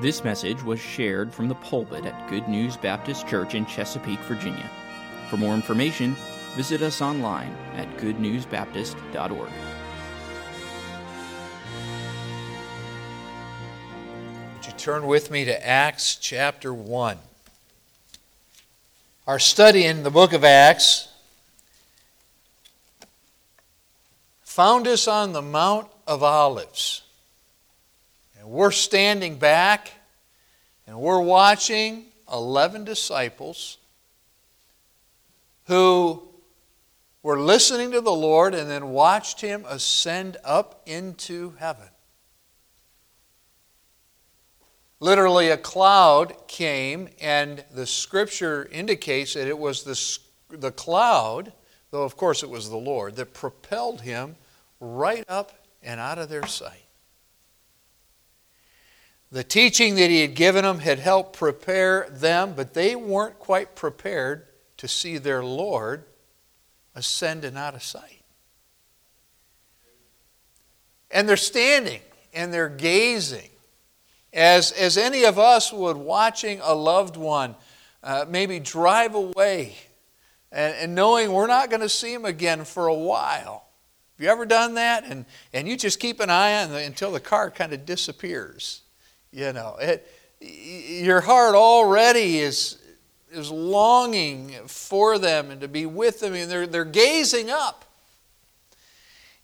This message was shared from the pulpit at Good News Baptist Church in Chesapeake, Virginia. For more information, visit us online at goodnewsbaptist.org. Would you turn with me to Acts chapter 1? Our study in the book of Acts found us on the Mount of Olives. And we're standing back and we're watching 11 disciples who were listening to the Lord and then watched him ascend up into heaven. Literally, a cloud came, and the scripture indicates that it was the, the cloud, though of course it was the Lord, that propelled him right up and out of their sight. The teaching that he had given them had helped prepare them, but they weren't quite prepared to see their Lord ascend and out of sight. And they're standing and they're gazing as, as any of us would watching a loved one uh, maybe drive away and, and knowing we're not going to see him again for a while. Have you ever done that? And, and you just keep an eye on it until the car kind of disappears. You know, it, your heart already is, is longing for them and to be with them, and they're, they're gazing up.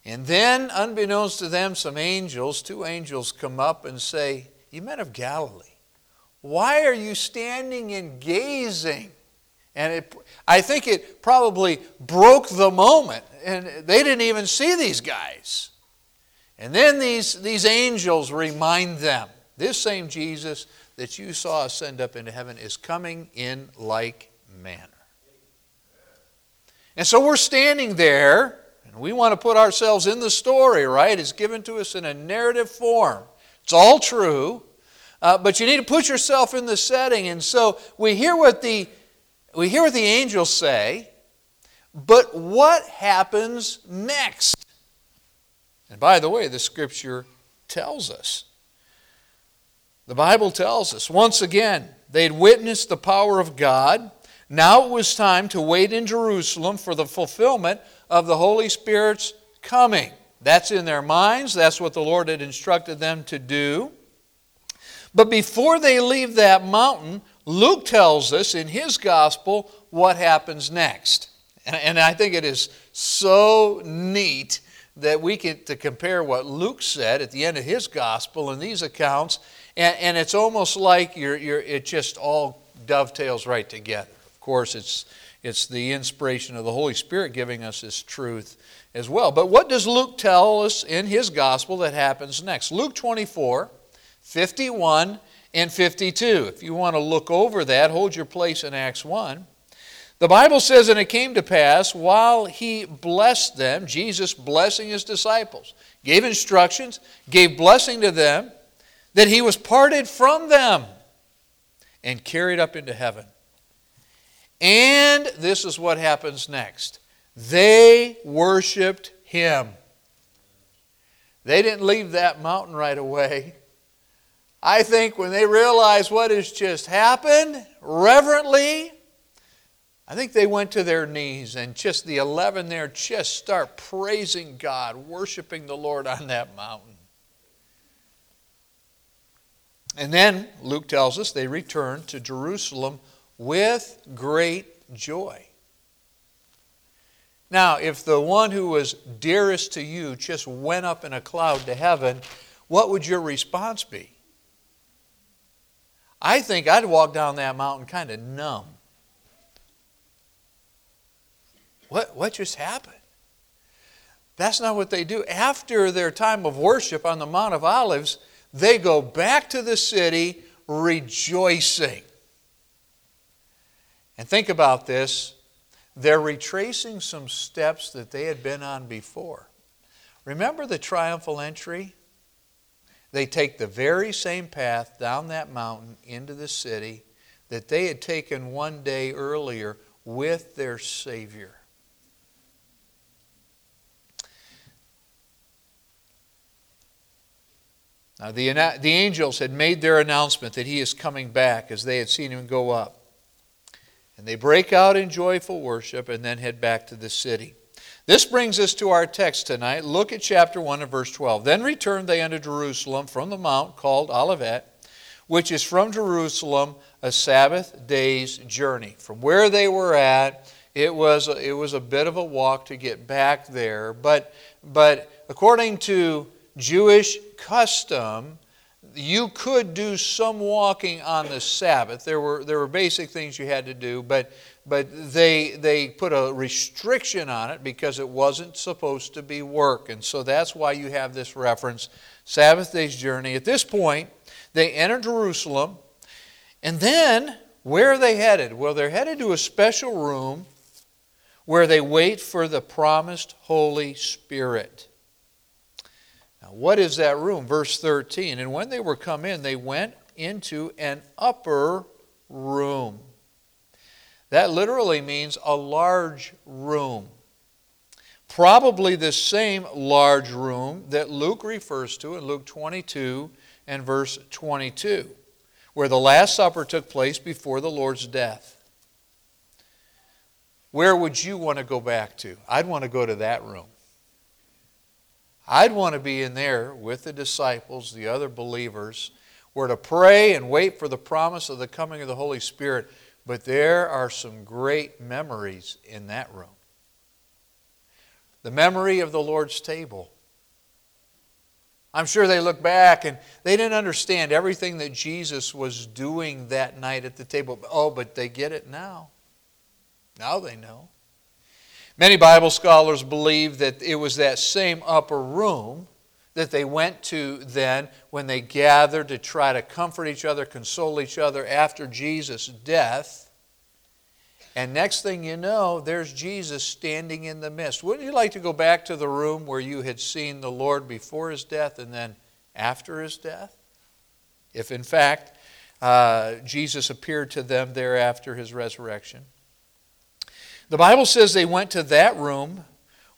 And then, unbeknownst to them, some angels, two angels, come up and say, You men of Galilee, why are you standing and gazing? And it, I think it probably broke the moment, and they didn't even see these guys. And then these, these angels remind them this same Jesus that you saw ascend up into heaven is coming in like manner. And so we're standing there, and we want to put ourselves in the story, right? It's given to us in a narrative form. It's all true, uh, but you need to put yourself in the setting. And so we hear what the we hear what the angels say, but what happens next? And by the way, the scripture tells us. The Bible tells us once again, they'd witnessed the power of God. Now it was time to wait in Jerusalem for the fulfillment of the Holy Spirit's coming. That's in their minds. That's what the Lord had instructed them to do. But before they leave that mountain, Luke tells us in his gospel what happens next. And, I think it is so neat that we get to compare what Luke said at the end of his gospel and these accounts and, and it's almost like you're, you're, it just all dovetails right together. Of course, it's, it's the inspiration of the Holy Spirit giving us this truth as well. But what does Luke tell us in his gospel that happens next? Luke 24, 51, and 52. If you want to look over that, hold your place in Acts 1. The Bible says, And it came to pass while he blessed them, Jesus blessing his disciples, gave instructions, gave blessing to them that he was parted from them and carried up into heaven. And this is what happens next they worshiped him. They didn't leave that mountain right away. I think when they realized what has just happened, reverently, I think they went to their knees and just the 11 there just start praising God, worshiping the Lord on that mountain. And then Luke tells us they returned to Jerusalem with great joy. Now, if the one who was dearest to you just went up in a cloud to heaven, what would your response be? I think I'd walk down that mountain kind of numb. What, what just happened? That's not what they do. After their time of worship on the Mount of Olives, they go back to the city rejoicing. And think about this they're retracing some steps that they had been on before. Remember the triumphal entry? They take the very same path down that mountain into the city that they had taken one day earlier with their Savior. Now, the, the angels had made their announcement that he is coming back as they had seen him go up. And they break out in joyful worship and then head back to the city. This brings us to our text tonight. Look at chapter 1 and verse 12. Then returned they unto Jerusalem from the mount called Olivet, which is from Jerusalem a Sabbath day's journey. From where they were at, it was, it was a bit of a walk to get back there. But, but according to Jewish custom, you could do some walking on the Sabbath. There were, there were basic things you had to do, but, but they, they put a restriction on it because it wasn't supposed to be work. And so that's why you have this reference Sabbath day's journey. At this point, they enter Jerusalem, and then where are they headed? Well, they're headed to a special room where they wait for the promised Holy Spirit. What is that room? Verse 13. And when they were come in, they went into an upper room. That literally means a large room. Probably the same large room that Luke refers to in Luke 22 and verse 22, where the Last Supper took place before the Lord's death. Where would you want to go back to? I'd want to go to that room. I'd want to be in there with the disciples, the other believers. We're to pray and wait for the promise of the coming of the Holy Spirit, but there are some great memories in that room. The memory of the Lord's table. I'm sure they look back and they didn't understand everything that Jesus was doing that night at the table. Oh, but they get it now. Now they know. Many Bible scholars believe that it was that same upper room that they went to then when they gathered to try to comfort each other, console each other after Jesus' death. And next thing you know, there's Jesus standing in the midst. Wouldn't you like to go back to the room where you had seen the Lord before his death and then after his death? If in fact uh, Jesus appeared to them there after his resurrection. The Bible says they went to that room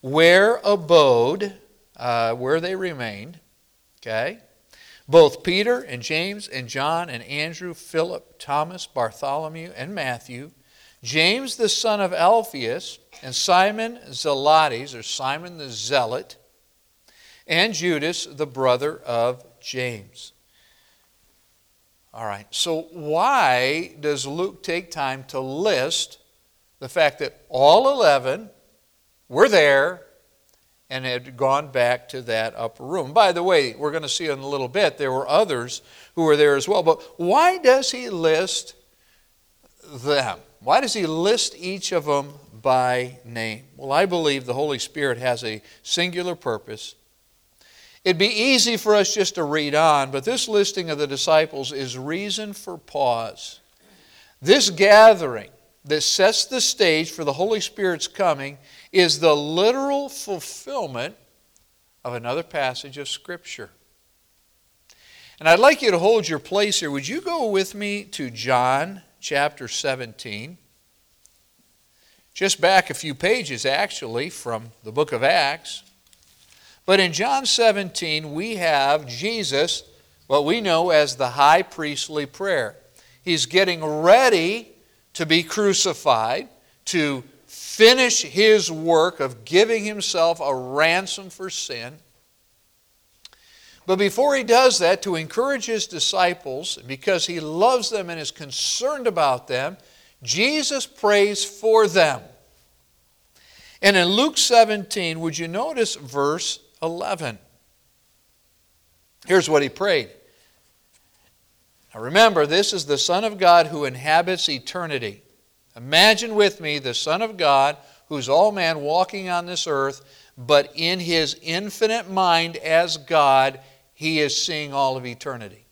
where abode, uh, where they remained, okay? Both Peter and James and John and Andrew, Philip, Thomas, Bartholomew, and Matthew, James the son of Alphaeus, and Simon Zelotes, or Simon the Zealot, and Judas, the brother of James. All right, so why does Luke take time to list the fact that all 11 were there and had gone back to that upper room. By the way, we're going to see in a little bit, there were others who were there as well. But why does he list them? Why does he list each of them by name? Well, I believe the Holy Spirit has a singular purpose. It'd be easy for us just to read on, but this listing of the disciples is reason for pause. This gathering that sets the stage for the Holy Spirit's coming is the literal fulfillment of another passage of Scripture. And I'd like you to hold your place here. Would you go with me to John chapter 17? Just back a few pages, actually, from the book of Acts. But in John 17, we have Jesus, what we know as the high priestly prayer. He's getting ready to be crucified, to finish his work of giving himself a ransom for sin. But before he does that, to encourage his disciples, because he loves them and is concerned about them, Jesus prays for them. And in Luke 17, would you notice verse 11? Here's what he prayed now remember, this is the Son of God who inhabits eternity. Imagine with me the Son of God who's all man walking on this earth, but in his infinite mind as God, he is seeing all of eternity.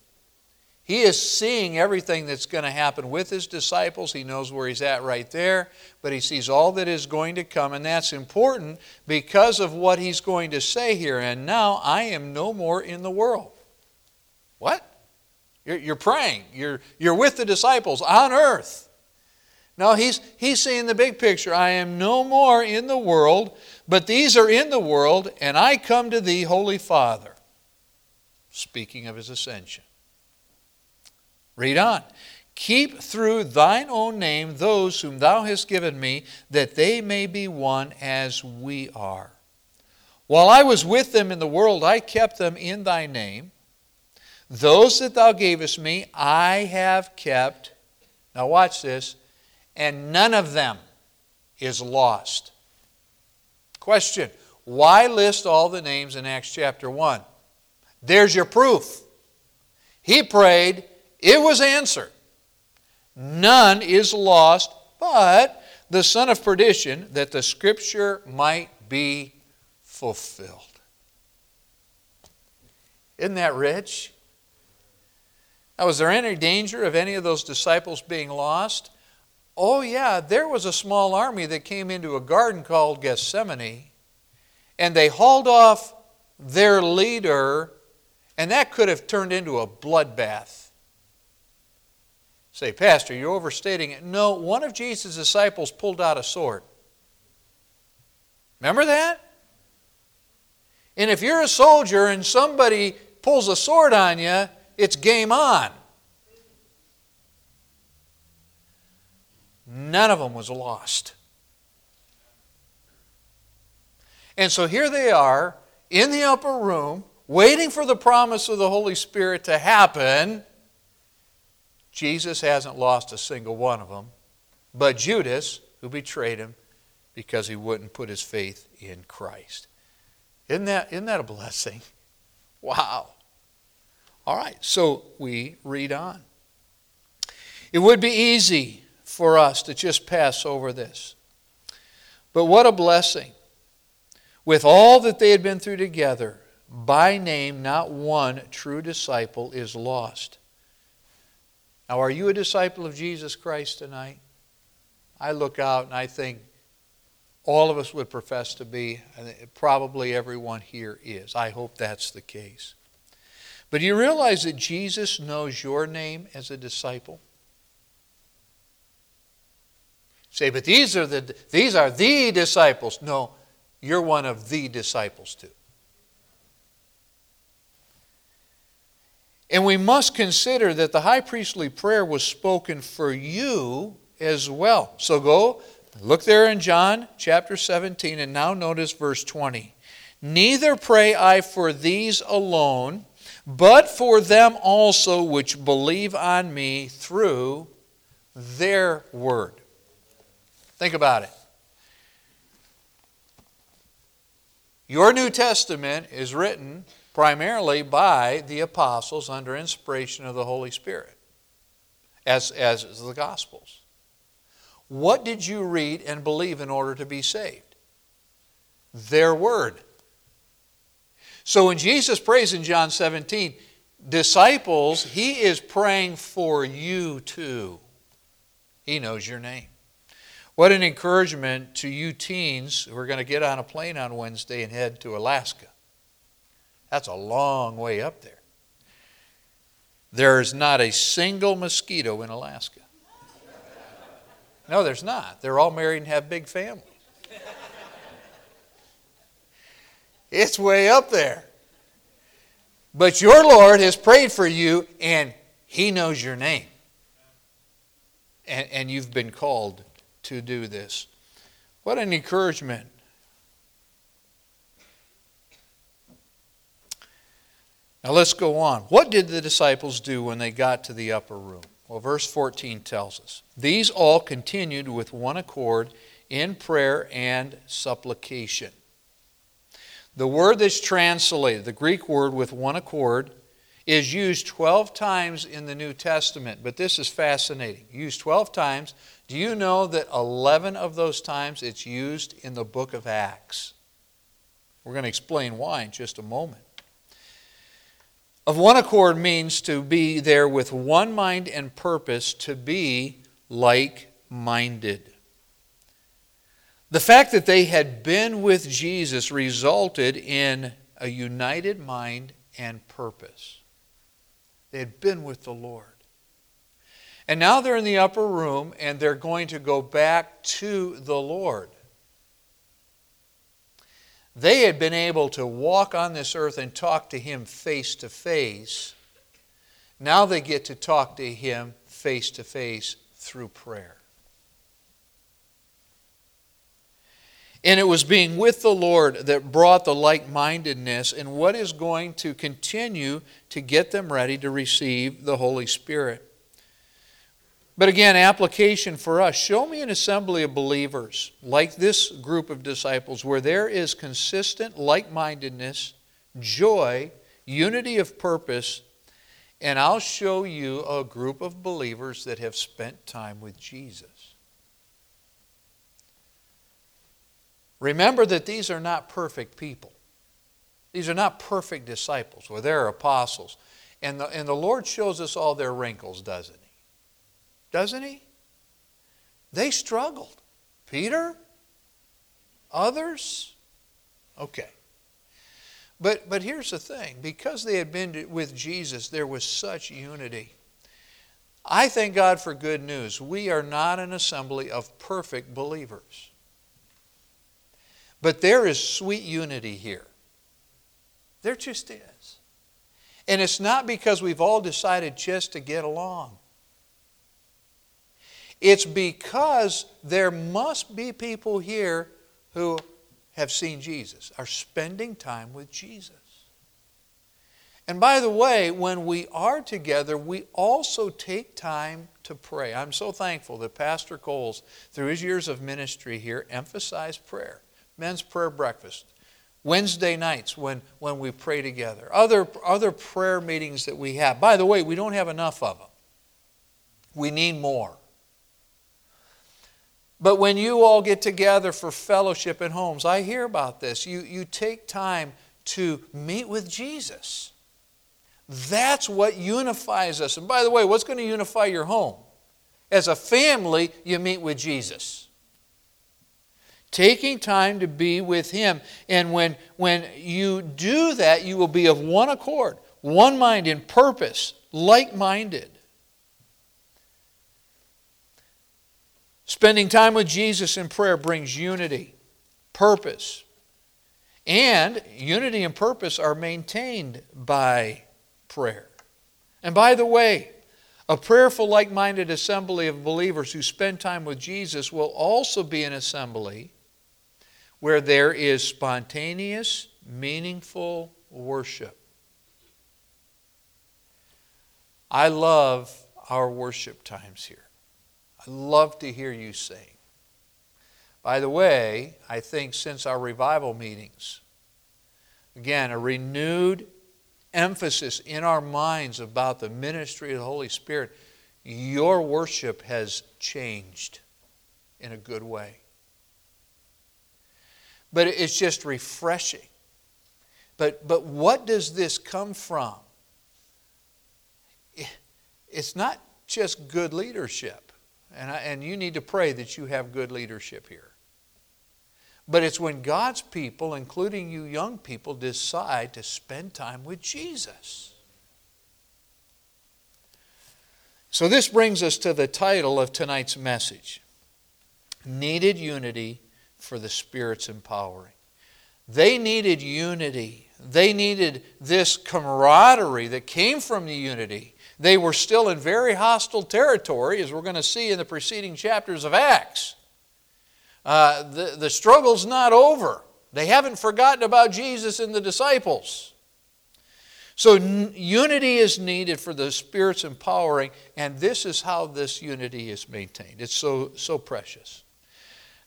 He is seeing everything that's going to happen with his disciples. He knows where he's at right there, but he sees all that is going to come, and that's important because of what he's going to say here. And now I am no more in the world. What? You're, you're praying. You're, you're with the disciples on earth. No, he's, he's seeing the big picture. I am no more in the world, but these are in the world, and I come to thee, Holy Father. speaking of his ascension. Read on. Keep through thine own name those whom thou hast given me, that they may be one as we are. While I was with them in the world, I kept them in thy name. Those that thou gavest me, I have kept. Now, watch this. And none of them is lost. Question Why list all the names in Acts chapter 1? There's your proof. He prayed, it was answered. None is lost, but the son of perdition, that the scripture might be fulfilled. Isn't that rich? Now, was there any danger of any of those disciples being lost? Oh, yeah, there was a small army that came into a garden called Gethsemane, and they hauled off their leader, and that could have turned into a bloodbath. Say, Pastor, you're overstating it. No, one of Jesus' disciples pulled out a sword. Remember that? And if you're a soldier and somebody pulls a sword on you, it's game on. None of them was lost. And so here they are in the upper room, waiting for the promise of the Holy Spirit to happen. Jesus hasn't lost a single one of them, but Judas, who betrayed him because he wouldn't put his faith in Christ. Isn't that, isn't that a blessing? Wow. All right, so we read on. It would be easy for us to just pass over this. But what a blessing. With all that they had been through together, by name, not one true disciple is lost. Now, are you a disciple of Jesus Christ tonight? I look out and I think all of us would profess to be, probably everyone here is. I hope that's the case. But do you realize that Jesus knows your name as a disciple? Say, but these are the these are the disciples. No, you're one of the disciples too. And we must consider that the high priestly prayer was spoken for you as well. So go Look there in John chapter 17, and now notice verse 20. Neither pray I for these alone, but for them also which believe on me through their word. Think about it. Your New Testament is written primarily by the apostles under inspiration of the Holy Spirit, as, as the Gospels. What did you read and believe in order to be saved? Their word. So when Jesus prays in John 17, disciples, he is praying for you too. He knows your name. What an encouragement to you teens who are going to get on a plane on Wednesday and head to Alaska. That's a long way up there. There's not a single mosquito in Alaska. No, there's not. They're all married and have big families. It's way up there. But your Lord has prayed for you, and He knows your name. And, and you've been called to do this. What an encouragement. Now let's go on. What did the disciples do when they got to the upper room? Well, verse 14 tells us These all continued with one accord in prayer and supplication. The word that's translated, the Greek word with one accord, is used 12 times in the New Testament, but this is fascinating. Used 12 times. Do you know that 11 of those times it's used in the book of Acts? We're going to explain why in just a moment. Of one accord means to be there with one mind and purpose, to be like minded. The fact that they had been with Jesus resulted in a united mind and purpose. They had been with the Lord. And now they're in the upper room and they're going to go back to the Lord. They had been able to walk on this earth and talk to him face to face. Now they get to talk to him face to face through prayer. And it was being with the Lord that brought the like mindedness and what is going to continue to get them ready to receive the Holy Spirit. But again, application for us show me an assembly of believers like this group of disciples where there is consistent like mindedness, joy, unity of purpose, and I'll show you a group of believers that have spent time with Jesus. Remember that these are not perfect people. These are not perfect disciples, well, they're apostles. And the, and the Lord shows us all their wrinkles, doesn't He? Doesn't He? They struggled. Peter? Others? Okay. But, but here's the thing because they had been with Jesus, there was such unity. I thank God for good news. We are not an assembly of perfect believers. But there is sweet unity here. There just is. And it's not because we've all decided just to get along. It's because there must be people here who have seen Jesus, are spending time with Jesus. And by the way, when we are together, we also take time to pray. I'm so thankful that Pastor Coles, through his years of ministry here, emphasized prayer men's prayer breakfast. Wednesday nights when, when we pray together. Other, other prayer meetings that we have. By the way, we don't have enough of them. We need more. But when you all get together for fellowship in homes, I hear about this. You, you take time to meet with Jesus. That's what unifies us. And by the way, what's going to unify your home? As a family, you meet with Jesus taking time to be with Him. And when, when you do that, you will be of one accord, one mind in purpose, like minded. Spending time with Jesus in prayer brings unity, purpose, and unity and purpose are maintained by prayer. And by the way, a prayerful, like minded assembly of believers who spend time with Jesus will also be an assembly where there is spontaneous, meaningful worship. I love our worship times here. I love to hear you sing. By the way, I think since our revival meetings, again, a renewed emphasis in our minds about the ministry of the Holy Spirit, your worship has changed in a good way but it's just refreshing. But, but what does this come from? It's not just good leadership. And, I, and you need to pray that you have good leadership here. But it's when God's people, including you young people, decide to spend time with Jesus. So, this brings us to the title of tonight's message Needed Unity for the Spirit's empowering. They needed unity. They needed this camaraderie that came from the unity. They were still in very hostile territory, as we're going to see in the preceding chapters of Acts. Uh, the, the struggle's not over. They haven't forgotten about Jesus and the disciples. So, n- unity is needed for the Spirit's empowering, and this is how this unity is maintained. It's so, so precious.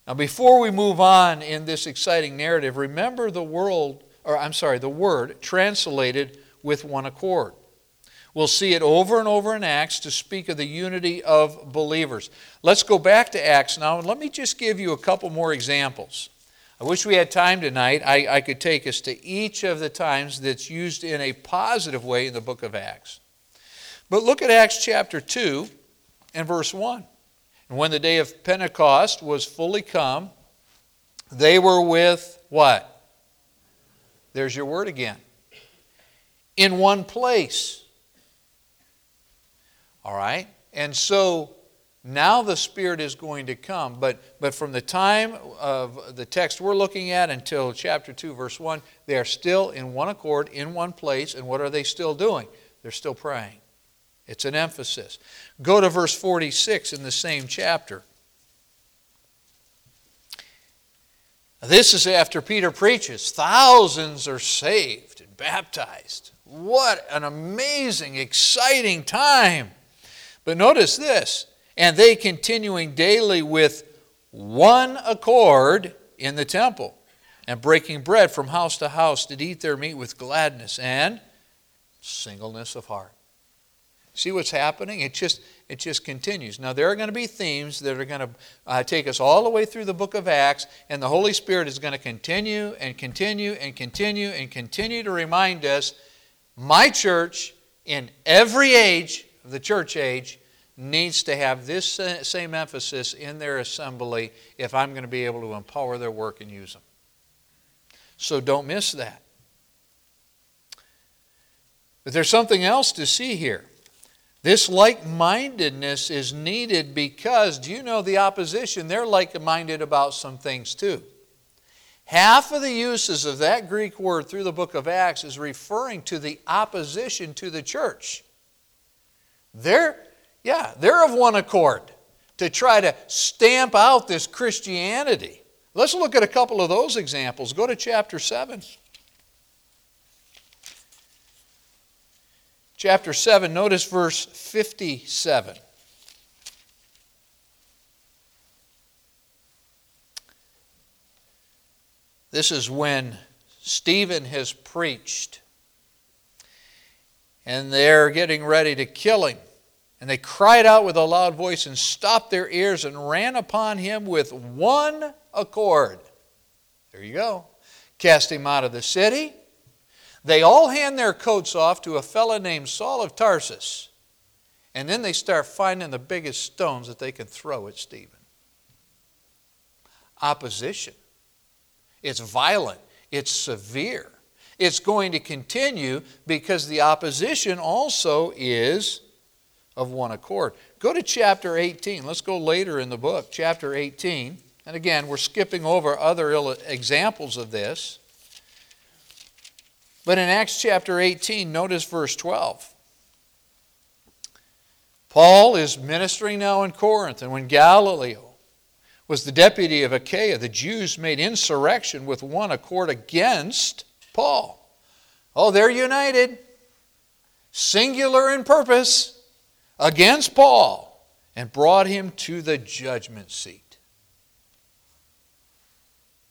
Now, before we move on in this exciting narrative, remember the world, or I'm sorry, the word translated with one accord. We'll see it over and over in Acts to speak of the unity of believers. Let's go back to Acts now, and let me just give you a couple more examples. I wish we had time tonight. I, I could take us to each of the times that's used in a positive way in the book of Acts. But look at Acts chapter 2 and verse 1. And when the day of Pentecost was fully come, they were with what? There's your word again. In one place. All right? And so Now the Spirit is going to come. But, but from the time of the text we're looking at until chapter 2, verse 1, they are still in one accord, in one place. And what are they still doing? They're still praying. It's an emphasis. Go to verse 46 in the same chapter. This is after Peter preaches. Thousands are saved and baptized. What an amazing, exciting time. But notice this and they continuing daily with one accord in the temple and breaking bread from house to house did eat their meat with gladness and singleness of heart. See what's happening? It just, it just continues. Now, there are going to be themes that are going to uh, take us all the way through the book of Acts, and the Holy Spirit is going to continue and continue and continue and continue to remind us my church in every age of the church age needs to have this same emphasis in their assembly if I'm going to be able to empower their work and use them. So don't miss that. But there's something else to see here. This like mindedness is needed because, do you know the opposition? They're like minded about some things too. Half of the uses of that Greek word through the book of Acts is referring to the opposition to the church. They're, yeah, they're of one accord to try to stamp out this Christianity. Let's look at a couple of those examples. Go to chapter 7. Chapter 7, notice verse 57. This is when Stephen has preached and they're getting ready to kill him. And they cried out with a loud voice and stopped their ears and ran upon him with one accord. There you go. Cast him out of the city. They all hand their coats off to a fellow named Saul of Tarsus. And then they start finding the biggest stones that they can throw at Stephen. Opposition. It's violent, it's severe. It's going to continue because the opposition also is of one accord. Go to chapter 18. Let's go later in the book, chapter 18. And again, we're skipping over other examples of this. But in Acts chapter 18, notice verse 12. Paul is ministering now in Corinth, and when Gallio was the deputy of Achaia, the Jews made insurrection with one accord against Paul. Oh, they're united, singular in purpose against Paul and brought him to the judgment seat.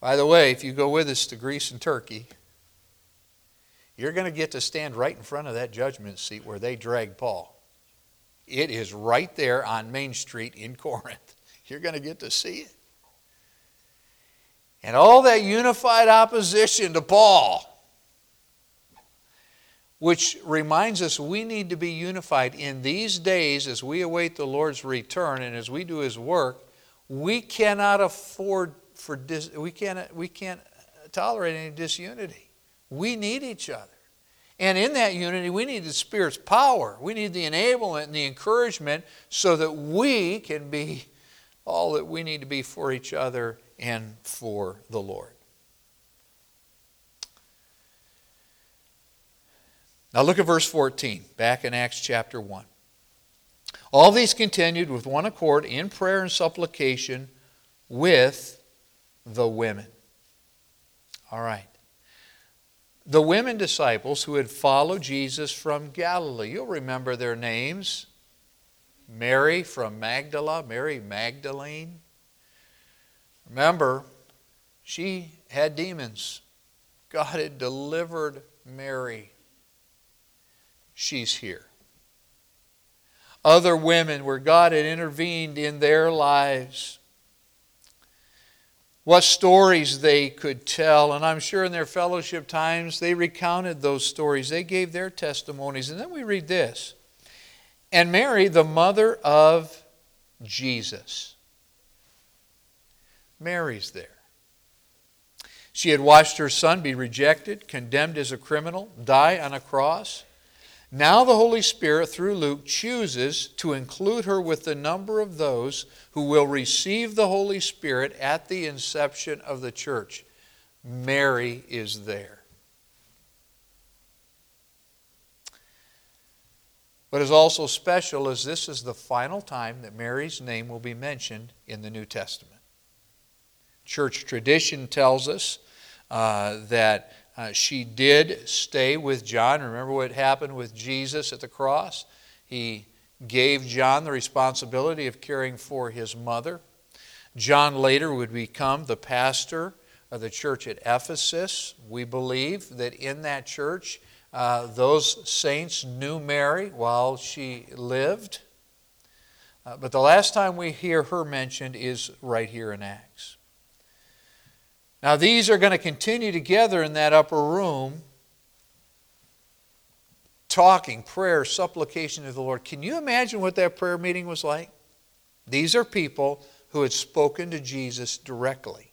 By the way, if you go with us to Greece and Turkey, you're going to get to stand right in front of that judgment seat where they dragged Paul. It is right there on Main Street in Corinth. You're going to get to see it. And all that unified opposition to Paul which reminds us we need to be unified in these days as we await the Lord's return and as we do His work. We cannot afford for dis, we can't we can't tolerate any disunity. We need each other. And in that unity, we need the Spirit's power. We need the enablement and the encouragement so that we can be all that we need to be for each other and for the Lord. Now look at verse 14, back in Acts chapter 1. All these continued with one accord in prayer and supplication with the women. All right. The women disciples who had followed Jesus from Galilee, you'll remember their names Mary from Magdala, Mary Magdalene. Remember, she had demons. God had delivered Mary she's here. Other women where God had intervened in their lives. What stories they could tell, and I'm sure in their fellowship times they recounted those stories. They gave their testimonies. And then we read this And Mary, the mother of Jesus. Mary's there. She had watched her son be rejected, condemned as a criminal, die on a cross. Now the Holy Spirit, through Luke, chooses to include her with the number of those who will receive the Holy Spirit at the inception of the church. Mary is there. What is also special is this is the final time that Mary's name will be mentioned in the New Testament. Church tradition tells us uh, that uh, she did stay with John. Remember what happened with Jesus at the cross? He gave John the responsibility of caring for his mother. John later would become the pastor of the church at Ephesus. We believe that in that church, uh, those saints knew Mary while she lived. Uh, but the last time we hear her mentioned is right here in Acts. Now, these are going to continue together in that upper room, talking, prayer, supplication to the Lord. Can you imagine what that prayer meeting was like? These are people who had spoken to Jesus directly.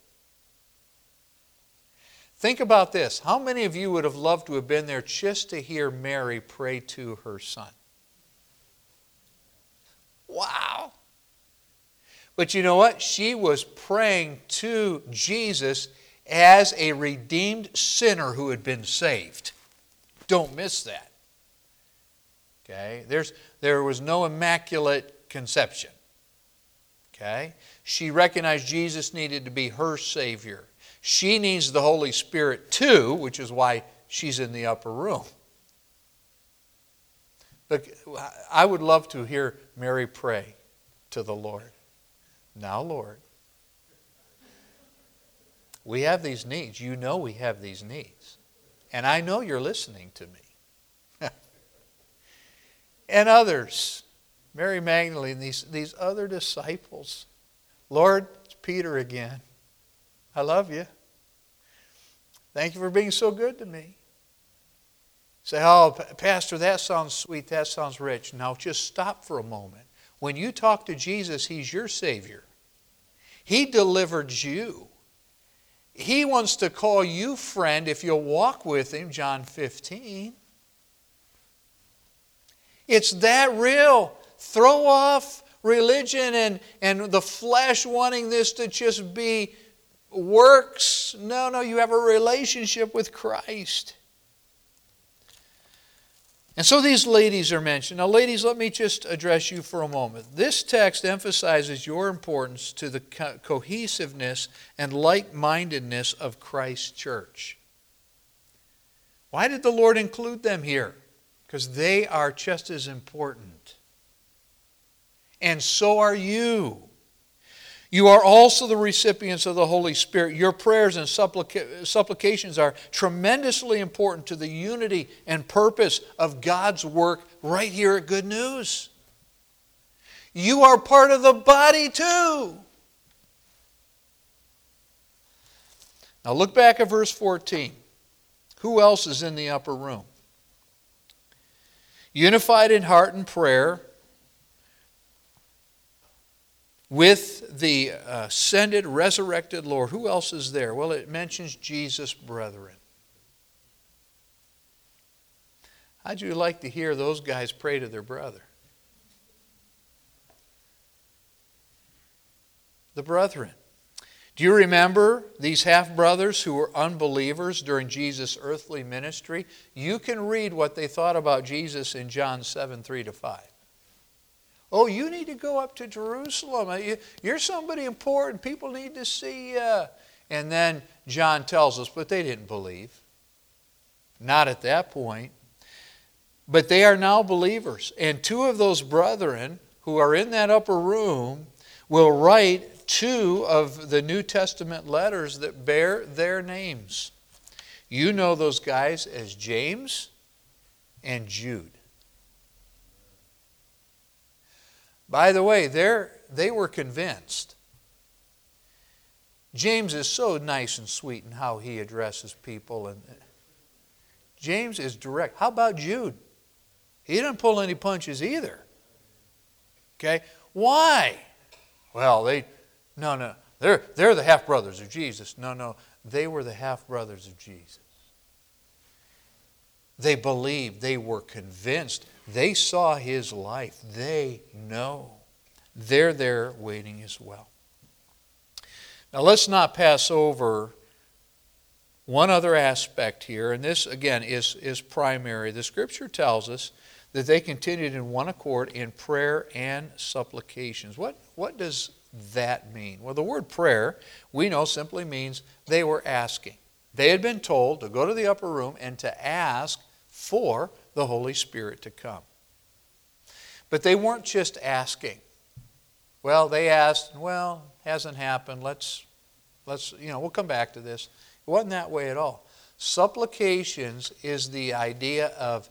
Think about this. How many of you would have loved to have been there just to hear Mary pray to her son? Wow. But you know what? She was praying to Jesus as a redeemed sinner who had been saved. Don't miss that. Okay? There's, there was no immaculate conception. Okay? She recognized Jesus needed to be her Savior. She needs the Holy Spirit too, which is why she's in the upper room. But I would love to hear Mary pray to the Lord. Now, Lord, we have these needs. You know we have these needs. And I know you're listening to me. and others, Mary Magdalene, these, these other disciples. Lord, it's Peter again. I love you. Thank you for being so good to me. Say, oh, Pastor, that sounds sweet. That sounds rich. Now, just stop for a moment. When you talk to Jesus, He's your Savior. He delivered you. He wants to call you friend if you'll walk with Him, John 15. It's that real. Throw off religion and, and the flesh wanting this to just be works. No, no, you have a relationship with Christ. And so these ladies are mentioned. Now, ladies, let me just address you for a moment. This text emphasizes your importance to the co- cohesiveness and like mindedness of Christ's church. Why did the Lord include them here? Because they are just as important. And so are you. You are also the recipients of the Holy Spirit. Your prayers and supplica- supplications are tremendously important to the unity and purpose of God's work right here at Good News. You are part of the body too. Now look back at verse 14. Who else is in the upper room? Unified in heart and prayer with the uh, ascended, resurrected Lord. Who else is there? Well, it mentions Jesus' brethren. How'd you like to hear those guys pray to their brother? The brethren. Do you remember these half brothers who were unbelievers during Jesus' earthly ministry? You can read what they thought about Jesus in John 7 3 to 5. Oh, you need to go up to Jerusalem. Uh, you're somebody important. People need to see you. And then John tells us, but they didn't believe. Not at that point. But they are now believers. And two of those brethren who are in that upper room will write two of the New Testament letters that bear their names. You know those guys as James and Jude. By the way, they were convinced. James is so nice and sweet in how he addresses people. and James is direct. How about Jude? He didn't pull any punches either. Okay? Why? Well, they, no, no. They're, they're the half brothers of Jesus. No, no. They were the half brothers of Jesus. They believed, they were convinced, they saw his life, they know. They're there waiting as well. Now, let's not pass over one other aspect here, and this, again, is, is primary. The scripture tells us that they continued in one accord in prayer and supplications. What, what does that mean? Well, the word prayer, we know, simply means they were asking. They had been told to go to the upper room and to ask for the Holy Spirit to come. But they weren't just asking. Well, they asked, well, hasn't happened. Let's, let's, you know, we'll come back to this. It wasn't that way at all. Supplications is the idea of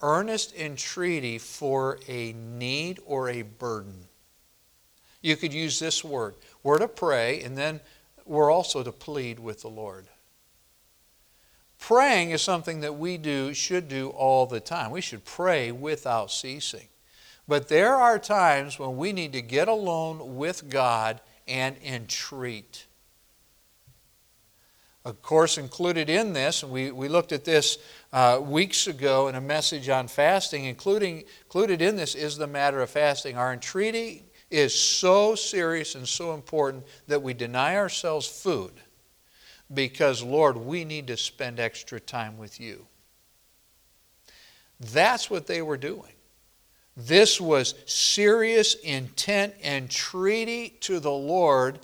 earnest entreaty for a need or a burden. You could use this word. We're to pray, and then we're also to plead with the Lord. Praying is something that we do, should do all the time. We should pray without ceasing. But there are times when we need to get alone with God and entreat. Of course, included in this, and we, we looked at this uh, weeks ago in a message on fasting, including, included in this is the matter of fasting. Our entreaty is so serious and so important that we deny ourselves food because, Lord, we need to spend extra time with you. That's what they were doing. This was serious intent and treaty to the Lord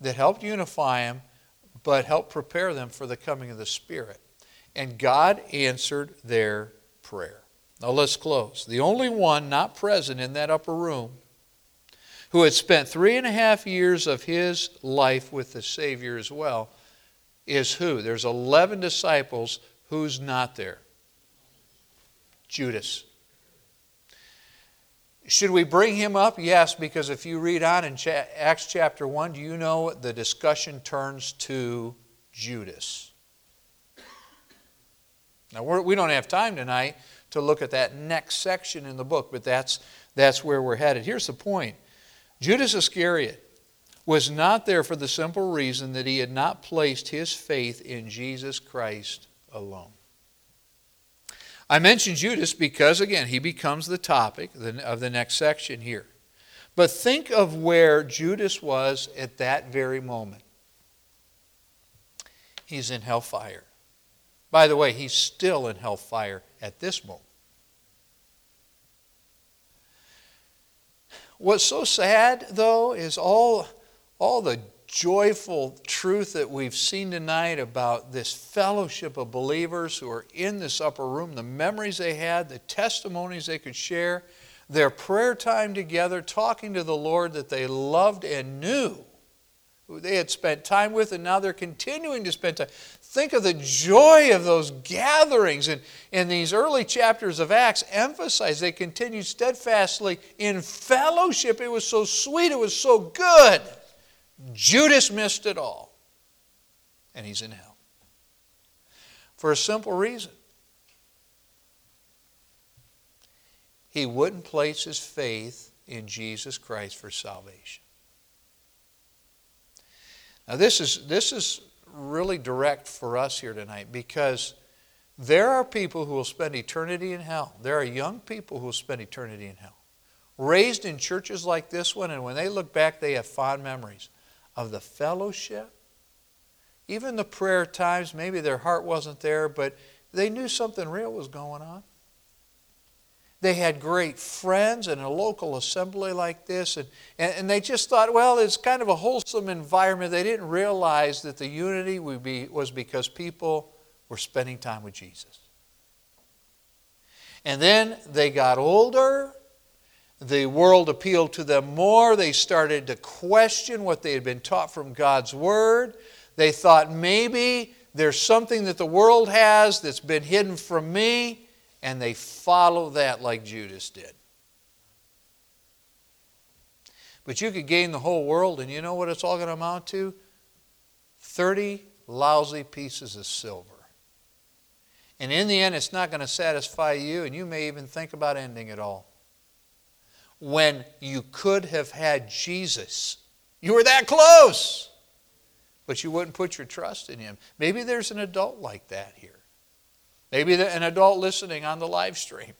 that helped unify them, but helped prepare them for the coming of the Spirit. And God answered their prayer. Now let's close. The only one not present in that upper room who had spent three and a half years of his life with the Savior as well, is who? There's 11 disciples. Who's not there? Judas. Should we bring him up? Yes, because if you read on in Acts chapter 1, do you know the discussion turns to Judas? Now, we're, we do not have time tonight to look at that next section in the book, but that's, that's where we're headed. Here's the point Judas Iscariot was not there for the simple reason that he had not placed his faith in Jesus Christ alone. I mentioned Judas because, again, he becomes the topic of the next section here. But think of where Judas was at that very moment. He's in hellfire. By the way, he's still in hellfire at this moment. What's so sad, though, is all, all the joyful truth that we've seen tonight about this fellowship of believers who are in this upper room, the memories they had, the testimonies they could share, their prayer time together, talking to the Lord that they loved and knew, who they had spent time with, and now they're continuing to spend time. Think of the joy of those gatherings. And in these early chapters of Acts, emphasize they continued steadfastly in fellowship. It was so sweet, it was so good. Judas missed it all. And he's in hell. For a simple reason. He wouldn't place his faith in Jesus Christ for salvation. Now, this is, this is really direct for us here tonight because there are people who will spend eternity in hell. There are young people who will spend eternity in hell. Raised in churches like this one, and when they look back, they have fond memories of the fellowship, even the prayer times. Maybe their heart wasn't there, but they knew something real was going on. They had great friends in a local assembly like this, and, and, and, they just thought, well, it's kind of a wholesome environment. They didn't realize that the unity would be, was because people were spending time with Jesus. And then they got older. The world appealed to them more. They started to question what they had been taught from God's Word. They thought maybe there's something that the world has that's been hidden from me and they follow that like Judas did. But you could gain the whole world, and you know what it's all going to amount to? 30 lousy pieces of silver. And in the end, it's not going to satisfy you, and you may even think about ending it all. When you could have had Jesus, you were that close, but you wouldn't put your trust in Him. Maybe there's an adult like that here. maybe an adult listening on the live stream.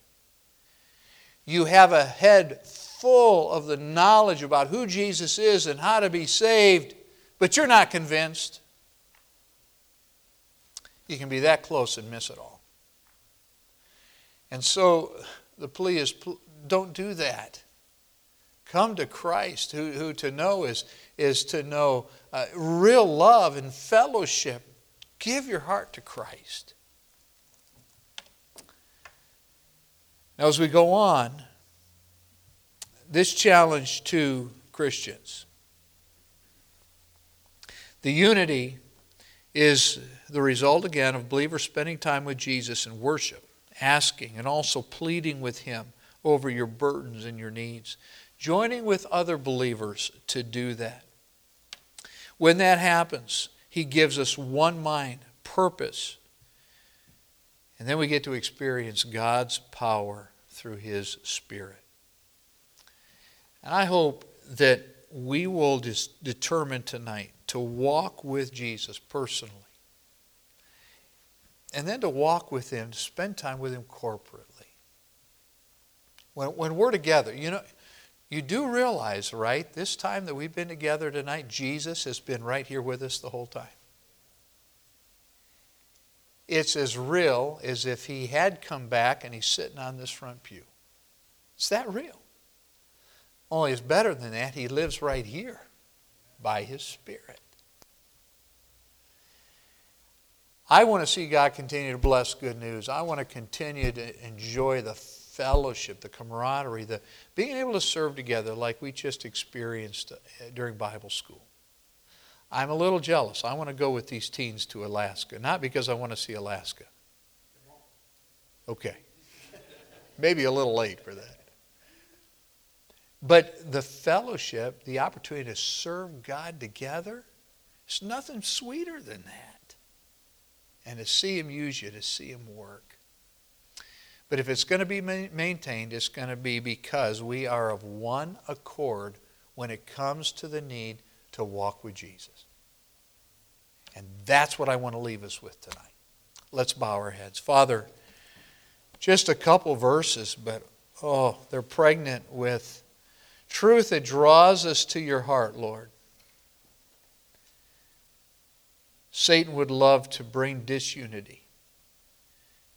You have a head full of the knowledge about who Jesus is and how to be saved, but you're not convinced. You can be that close and miss it all. And so the plea is don't do that. Come to Christ, who, who to know is, is to know uh, real love and fellowship. Give your heart to Christ. Now, as we go on, this challenge to Christians. The unity is the result, again, of believers spending time with Jesus in worship, asking, and also pleading with Him over your burdens and your needs. Joining with other believers to do that. When that happens, He gives us one mind, purpose, and then we get to experience God's power through His Spirit. And I hope that we will determine tonight to walk with Jesus personally. And then to walk with Him, to spend time with Him corporately. When, when we're together, you know, you do realize, right, this time that we've been together tonight, Jesus has been right here with us the whole time. It's as real as if He had come back and He's sitting on this front pew. It's that real. Only it's better than that. He lives right here by His Spirit. I want to see God continue to bless good news. I want to continue to enjoy the fellowship, the camaraderie, the being able to serve together like we just experienced uh, during Bible school. I'm a little jealous. I want to go with these teens to Alaska, not because I want to see Alaska. Okay. Maybe a little late for that. But the fellowship, the opportunity to serve God together, it's nothing sweeter than that. And to see Him use you, to see Him work. But if it's going to be maintained, it's going to be because we are of one accord when it comes to the need to walk with Jesus. And that's what I want to leave us with tonight. Let's bow our heads. Father, just a couple verses, but oh, they're pregnant with truth that draws us to your heart, Lord. Satan would love to bring disunity.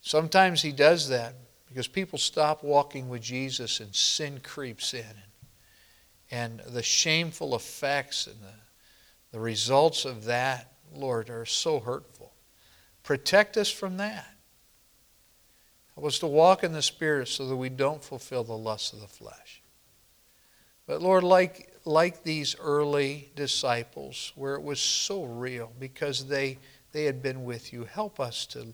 Sometimes he does that because people stop walking with Jesus and sin creeps in. And the shameful effects and the, the results of that, Lord, are so hurtful. Protect us from that. Help us to walk in the Spirit so that we don't fulfill the lusts of the flesh. But Lord, like, like these early disciples, where it was so real because they, they had been with you, help us to